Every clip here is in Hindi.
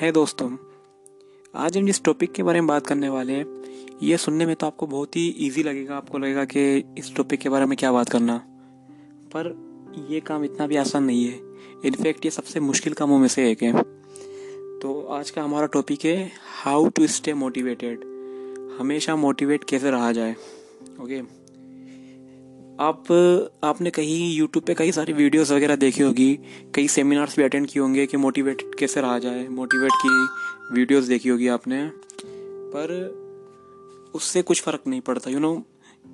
है दोस्तों, आज हम जिस टॉपिक के बारे में बात करने वाले हैं, ये सुनने में तो आपको बहुत ही इजी लगेगा, आपको लगेगा कि इस टॉपिक के बारे में क्या बात करना। पर ये काम इतना भी आसान नहीं है। इनफैक्ट ये सबसे मुश्किल कामों में से एक है। तो आज का हमारा टॉपिक है हाउ टू स्टे मोटिवेटेड हमेशा मोटिवेट कैसे रहा जाए ओके आप, आपने कहीं यूट्यूब पे कई सारी वीडियोस वगैरह देखी होगी, कई सेमिनार्स भी अटेंड किए होंगे कि मोटिवेट कैसे रहा जाए मोटिवेट की वीडियोस देखी होगी आपने, पर उससे कुछ फ़र्क नहीं पड़ता यू नो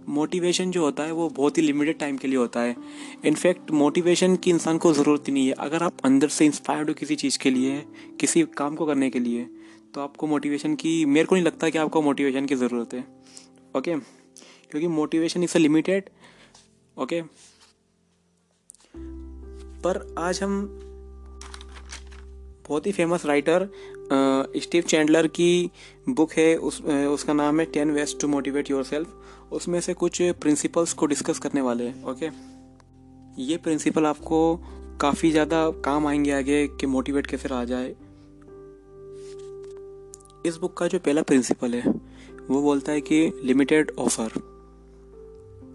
मोटिवेशन जो होता है वो बहुत ही लिमिटेड टाइम के लिए होता है। इनफैक्ट मोटिवेशन की इंसान को ज़रूरत ही नहीं है। अगर आप अंदर से इंस्पायर्ड हो किसी चीज़ के लिए, किसी काम को करने के लिए तो आपको मोटिवेशन की, मेरे को नहीं लगता कि आपको मोटिवेशन की ज़रूरत है ओके क्योंकि motivation is a limited okay? पर आज हम बहुत ही फ़ेमस राइटर स्टीव चैंडलर की बुक है, उस उसका नाम है ten ways to motivate yourself उसमें से कुछ प्रिंसिपल्स को डिस्कस करने वाले हैं, ओके? ये प्रिंसिपल आपको काफ़ी ज़्यादा काम आएँगे आगे कि मोटिवेट कैसे रहा जाए। इस बुक का जो पहला प्रिंसिपल है, वो बोलता है कि लिमिटेड ऑफ़र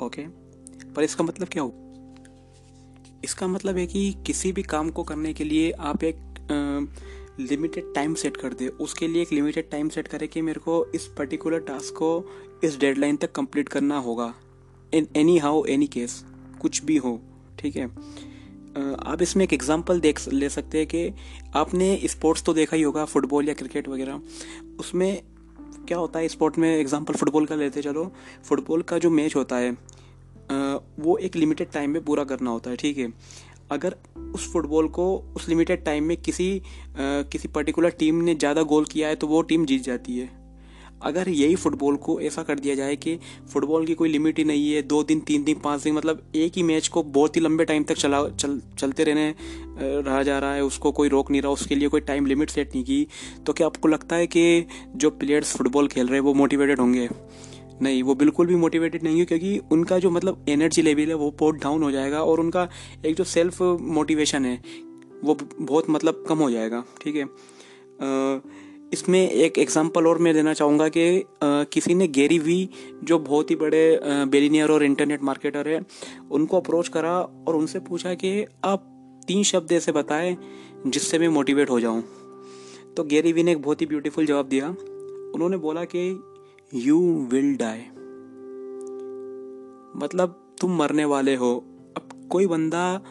ओके? पर इसका मतलब क्या हो इसका मतलब है कि किसी भी काम को करने के लिए आप एक लिमिटेड टाइम सेट कर दे। उसके लिए एक लिमिटेड टाइम सेट करें कि मेरे को इस पर्टिकुलर टास्क को इस डेडलाइन तक कंप्लीट करना होगा। In any how any case कुछ भी हो, ठीक है? आप इसमें एक एग्जांपल देख ले सकते हैं कि आपने स्पोर्ट्स तो देखा ही होगा फुटबॉल या क्रिकेट वगैरह। उसमें क्या होता है स्पोर्ट में एग्जांपल फुटबॉल का लेते चलो। फुटबॉल का जो मैच होता है वो एक लिमिटेड टाइम में पूरा करना होता है ठीक है? अगर उस फुटबॉल को उस लिमिटेड टाइम में किसी आ, किसी पर्टिकुलर टीम ने ज़्यादा गोल किया है तो वो टीम जीत जाती है। अगर यही फुटबॉल को ऐसा कर दिया जाए कि फुटबॉल की कोई लिमिट ही नहीं है दो दिन तीन दिन पाँच दिन मतलब एक ही मैच को बहुत ही लंबे टाइम तक चला चल चलते रहने रहा जा रहा है उसको कोई रोक नहीं रहा उसके लिए कोई टाइम लिमिट सेट नहीं की तो क्या आपको लगता है कि जो प्लेयर्स फुटबॉल खेल रहे हैं वो मोटिवेटेड होंगे? नहीं, वो बिल्कुल भी मोटिवेटेड नहीं है क्योंकि उनका जो मतलब एनर्जी लेवल है, वो बहुत डाउन हो जाएगा और उनका एक जो सेल्फ मोटिवेशन है, वो बहुत मतलब कम हो जाएगा, ठीक है? इसमें एक एग्जांपल और मैं देना चाहूँगा कि किसी ने गेरी वी जो बहुत ही बड़े बेलिनियर और इंटरनेट मार्केटर है, उनको अप्रोच करा और उनसे पूछा कि आप तीन शब्द ऐसे बताएँ जिससे मैं मोटिवेट हो जाऊँ। तो गेरी वी ने एक बहुत ही ब्यूटीफुल जवाब दिया। उन्होंने बोला कि यू विल डाई मतलब तुम मरने वाले हो। अब कोई बंदा,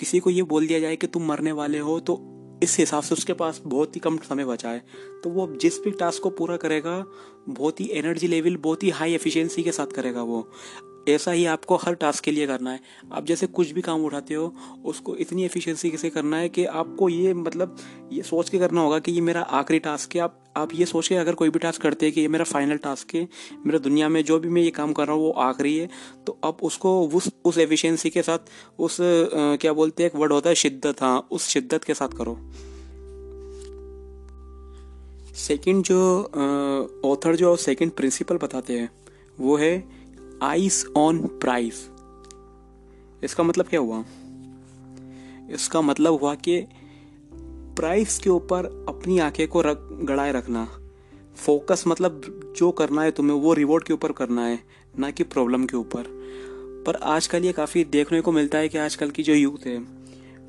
किसी को ये बोल दिया जाए कि तुम मरने वाले हो तो इस हिसाब से उसके पास बहुत ही कम समय बचा है। तो वो अब जिस भी टास्क को पूरा करेगा, बहुत ही एनर्जी लेवल बहुत ही हाई एफिशिएंसी के साथ करेगा वो। ऐसा ही आपको हर टास्क के लिए करना है। आप जैसे कुछ भी काम उठाते हो उसको इतनी एफिशिएंसी से करना है कि आपको ये मतलब ये सोच के करना होगा कि ये मेरा आखिरी टास्क है। आप आप ये सोच के अगर कोई भी टास्क करते हैं कि ये मेरा फाइनल टास्क है मेरा दुनिया में जो भी मैं ये काम कर रहा हूँ वो आखिरी है तो अब उसको उस उस एफिशिएंसी के साथ उस आ, क्या बोलते हैं एक वर्ड होता है शिद्दत हाँ उस शिद्दत के साथ करो। सेकंड जो ऑथर जो सेकंड प्रिंसिपल बताते हैं वो है आइस ऑन प्राइस इसका मतलब क्या हुआ? इसका मतलब हुआ कि प्राइस के ऊपर अपनी आँखें को रख गड़ाए रखना। फोकस मतलब जो करना है तुम्हें वो रिवॉर्ड के ऊपर करना है ना कि प्रॉब्लम के ऊपर। पर आजकल ये काफ़ी देखने को मिलता है कि आजकल की जो यूथ है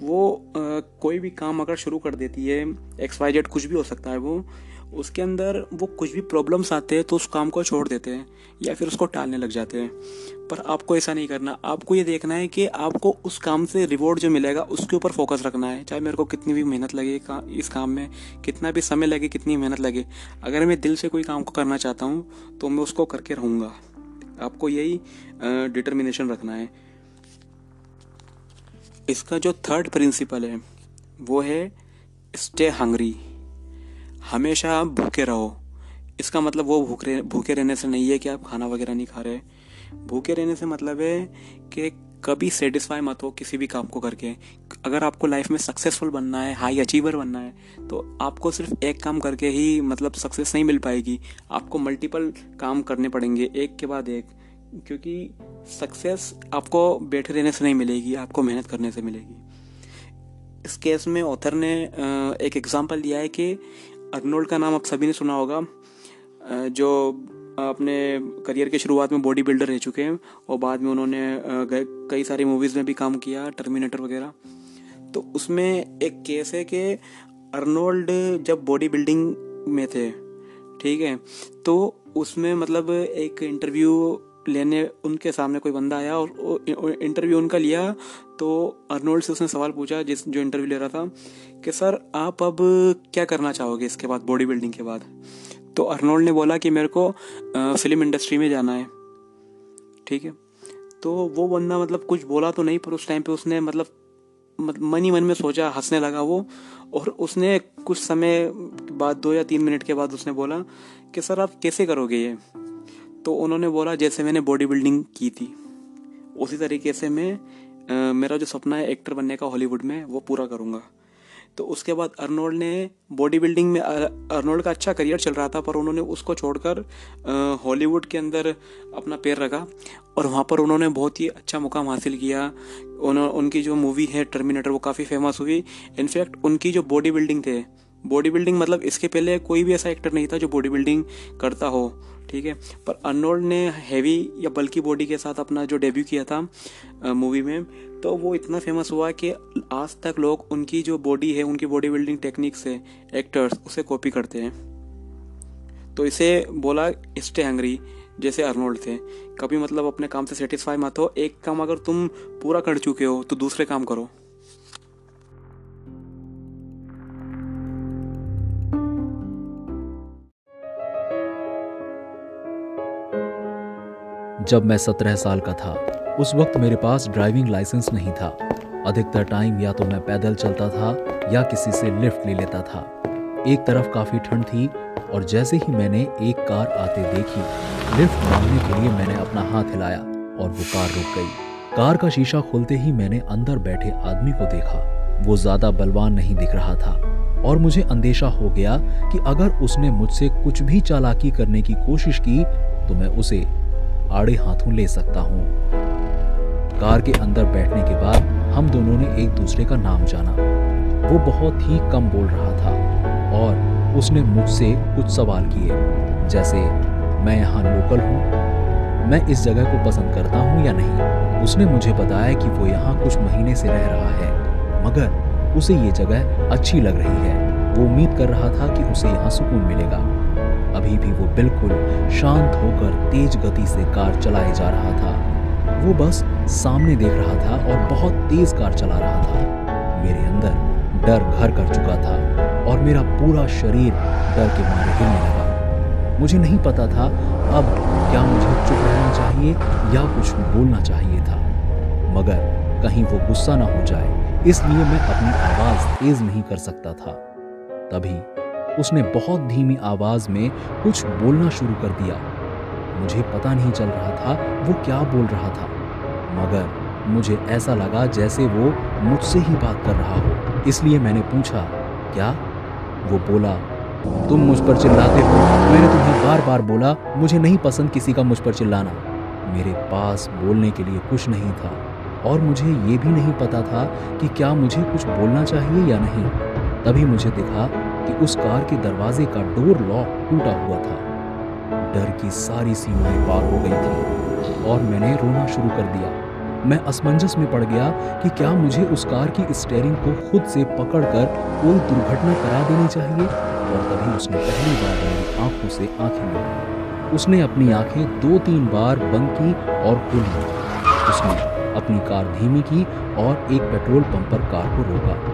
वो आ, कोई भी काम अगर शुरू कर देती है एक्स वाई जेड कुछ भी हो सकता है वो उसके अंदर वो कुछ भी प्रॉब्लम्स आते हैं तो उस काम को छोड़ देते हैं या फिर उसको टालने लग जाते हैं। पर आपको ऐसा नहीं करना। आपको ये देखना है कि आपको उस काम से रिवॉर्ड जो मिलेगा उसके ऊपर फोकस रखना है। चाहे मेरे को कितनी भी मेहनत लगे का, इस काम में कितना भी समय लगे कितनी मेहनत लगे। अगर मैं दिल से कोई काम को करना चाहता हूँ तो मैं उसको करके रहूँगा। आपको यही डिटर्मिनेशन रखना है। इसका जो थर्ड प्रिंसिपल है वो है स्टे हंग्री हमेशा भूखे रहो। इसका मतलब वो भूखे भूखे रहने से नहीं है कि आप खाना वगैरह नहीं खा रहे। भूखे रहने से मतलब है कि कभी सेटिस्फाई मत हो किसी भी काम को करके। अगर आपको लाइफ में सक्सेसफुल बनना है हाई अचीवर बनना है तो आपको सिर्फ़ एक काम करके ही मतलब सक्सेस नहीं मिल पाएगी। आपको मल्टीपल काम करने पड़ेंगे, एक के बाद एक। क्योंकि सक्सेस आपको बैठे रहने से नहीं मिलेगी, आपको मेहनत करने से मिलेगी। इस केस में ऑथर ने एक एग्जांपल दिया है कि अर्नोल्ड का नाम आप सभी ने सुना होगा जो अपने करियर के शुरुआत में बॉडी बिल्डर रह चुके हैं और बाद में उन्होंने कई सारी मूवीज़ में भी काम किया, टर्मिनेटर वगैरह। तो उसमें एक केस है कि अर्नोल्ड जब बॉडी बिल्डिंग में थे, ठीक है तो उसमें मतलब एक इंटरव्यू लेने उनके सामने कोई बंदा आया और इंटरव्यू उनका लिया तो अर्नोल्ड से उसने सवाल पूछा, जिस, जो इंटरव्यू ले रहा था, कि, सर, आप अब क्या करना चाहोगे? इसके बाद बॉडी बिल्डिंग के बाद। तो अर्नोल्ड ने बोला कि, मेरे को फ़िल्म इंडस्ट्री में जाना है। ठीक है? तो वो बंदा मतलब कुछ बोला तो नहीं, पर उस टाइम पे उसने मतलब मन ही मन में सोचा, हंसने लगा वो। और उसने कुछ समय बाद, दो या तीन मिनट के बाद उसने बोला कि, सर, आप कैसे करोगे ये? तो उन्होंने बोला, जैसे मैंने बॉडी बिल्डिंग की थी। उसी तरीके से मैं मेरा जो सपना है एक्टर बनने का हॉलीवुड में, वो पूरा करूँगा। तो उसके बाद अर्नोल्ड ने बॉडी बिल्डिंग में अर्नोल्ड का अच्छा करियर चल रहा था, पर उन्होंने उसको छोड़कर हॉलीवुड के अंदर अपना पैर रखा और वहाँ पर उन्होंने बहुत ही अच्छा मुकाम हासिल किया। उन्होंने उनकी जो मूवी है टर्मिनेटर वो काफ़ी फ़ेमस हुई। इनफैक्ट उनकी जो बॉडी बिल्डिंग थे बॉडी बिल्डिंग मतलब इसके पहले कोई भी ऐसा एक्टर नहीं था जो बॉडी बिल्डिंग करता हो, ठीक है? पर अर्नोल्ड ने हैवी या बल्कि बॉडी के साथ अपना जो डेब्यू किया था मूवी में तो वो इतना फ़ेमस हुआ कि आज तक लोग उनकी जो बॉडी है, उनकी बॉडी बिल्डिंग टेक्निक्स है एक्टर्स उसे कॉपी करते हैं। तो इसे बोला स्टे हंगरी जैसे अर्नोल्ड थे। कभी मतलब अपने काम से सेटिस्फाई मत हो, एक काम अगर तुम पूरा कर चुके हो तो दूसरे काम करो। जब मैं सत्रह साल का था, उस वक्त मेरे पास ड्राइविंग लाइसेंस नहीं था। अधिकतर टाइम या तो मैं पैदल चलता था या किसी से लिफ्ट ले लेता था। एक तरफ़ काफ़ी ठंड थी और जैसे ही मैंने एक कार आते देखी, लिफ्ट मांगने के लिए मैंने अपना हाथ हिलाया और वो कार रुक गई। कार का शीशा खोलते ही मैंने अंदर बैठे आदमी को देखा। वो ज़्यादा बलवान नहीं दिख रहा था और मुझे अंदेशा हो गया कि अगर उसने मुझसे कुछ भी चालाकी करने की कोशिश की तो मैं उसे आड़े हाथों ले सकता हूँ। कार के अंदर बैठने के बाद हम दोनों ने एक दूसरे का नाम जाना। वो बहुत ही कम बोल रहा था और उसने मुझसे कुछ सवाल किए, जैसे, मैं यहाँ लोकल हूँ? मैं इस जगह को पसंद करता हूँ या नहीं? उसने मुझे बताया कि वो यहाँ कुछ महीने से रह रहा है, मगर उसे ये जगह अच्छी लग रही है। वो उम्मीद कर रहा था कि उसे यहाँ सुकून मिलेगा। अभी भी वो बिल्कुल शांत होकर तेज गति से कार चलाए जा रहा था। वो बस सामने देख रहा था और बहुत तेज कार चला रहा था। मेरे अंदर डर घर कर चुका था और मेरा पूरा शरीर डर के मारे हिलने लगा। मुझे नहीं पता था अब क्या मुझे चुप रहना चाहिए या कुछ बोलना चाहिए था। मगर कहीं वो गुस्सा ना हो जाए, इसलिए मैं अपनी आवाज़ तेज नहीं कर सकता था। तभी उसने बहुत धीमी आवाज़ में कुछ बोलना शुरू कर दिया। मुझे पता नहीं चल रहा था वो क्या बोल रहा था, मगर मुझे ऐसा लगा जैसे वो मुझसे ही बात कर रहा हो। इसलिए मैंने पूछा, क्या? वो बोला, तुम मुझ पर चिल्लाते हो। मैंने तुम्हें बार बार बोला, मुझे नहीं पसंद किसी का मुझ पर चिल्लाना। मेरे पास बोलने के लिए कुछ नहीं था, और मुझे ये भी नहीं पता था कि क्या मुझे कुछ बोलना चाहिए या नहीं। तभी मुझे दिखा कि उस कार के दरवाजे का डोर लॉक टूटा हुआ था। डर की सारी सीमाएँ पार हो गई थी और मैंने रोना शुरू कर दिया। मैं असमंजस में पड़ गया कि क्या मुझे उस कार की स्टेयरिंग को खुद से पकड़कर कोई दुर्घटना करा देनी चाहिए? और तभी उसने पहली बार मेरी आँखों से आँखें ली उसने अपनी आँखें दो तीन बार बंद की और खोली। उसने अपनी कार धीमी की और एक पेट्रोल पंप पर कार को रोका।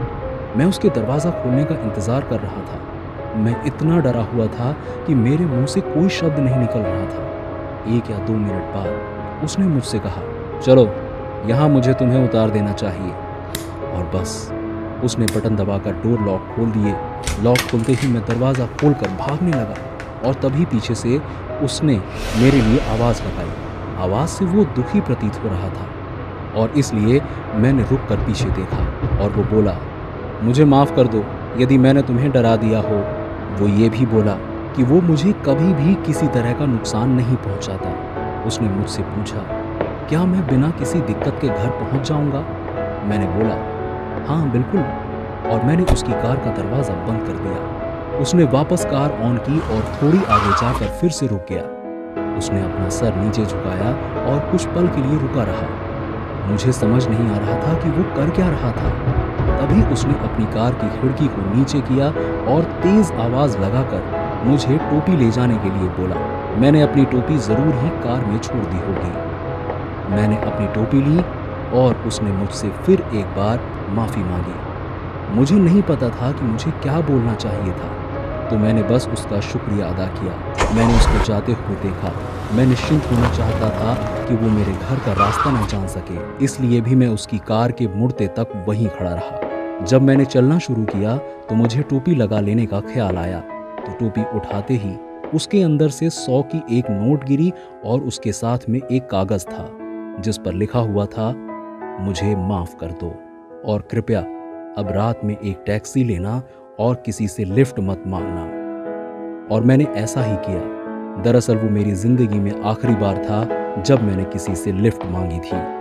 मैं उसके दरवाज़ा खोलने का इंतज़ार कर रहा था। मैं इतना डरा हुआ था कि मेरे मुँह से कोई शब्द नहीं निकल रहा था। एक या दो मिनट बाद उसने मुझसे कहा, चलो, यहाँ मुझे तुम्हें उतार देना चाहिए। और बस, उसने बटन दबाकर डोर लॉक खोल दिए। लॉक खोलते ही मैं दरवाज़ा खोलकर भागने लगा और तभी पीछे से उसने मेरे लिए आवाज़ लगाई। आवाज़ से वो दुखी प्रतीत हो रहा था और इसलिए मैंने रुक कर पीछे देखा और वो बोला मुझे माफ़ कर दो, यदि मैंने तुम्हें डरा दिया हो। वो ये भी बोला कि वो मुझे कभी भी किसी तरह का नुकसान नहीं पहुंचाता। उसने मुझसे पूछा, क्या मैं बिना किसी दिक्कत के घर पहुँच जाऊँगा? मैंने बोला हाँ बिल्कुल। और मैंने उसकी कार का दरवाज़ा बंद कर दिया। उसने वापस कार ऑन की और थोड़ी आगे जाकर फिर से रुक गया। उसने अपना सर नीचे झुकाया और कुछ पल के लिए रुका रहा। मुझे समझ नहीं आ रहा था कि वो कर क्या रहा था। तभी उसने अपनी कार की खिड़की को नीचे किया और तेज आवाज़ लगाकर मुझे टोपी ले जाने के लिए बोला। मैंने अपनी टोपी ज़रूर ही कार में छोड़ दी होगी। मैंने अपनी टोपी ली और उसने मुझसे फिर एक बार माफ़ी मांगी। मुझे नहीं पता था कि मुझे क्या बोलना चाहिए था तो मैंने बस उसका शुक्रिया अदा किया। मैंने उसको जाते हुए देखा। मैं निश्चिंत होना चाहता था कि वो मेरे घर का रास्ता न जान सके, इसलिए भी मैं उसकी कार के मुड़ते तक वहीं खड़ा रहा। जब मैंने चलना शुरू किया तो मुझे टोपी लगा लेने का ख्याल आया। तो टोपी उठाते ही उसके अंदर से सौ की एक नोट गिरी और उसके साथ में एक कागज़ था, जिस पर लिखा हुआ था, मुझे माफ़ कर दो और कृपया अब रात में एक टैक्सी लेना और किसी से लिफ्ट मत मांगना और मैंने ऐसा ही किया। दरअसल वो मेरी ज़िंदगी में आखिरी बार था जब मैंने किसी से लिफ्ट मांगी थी।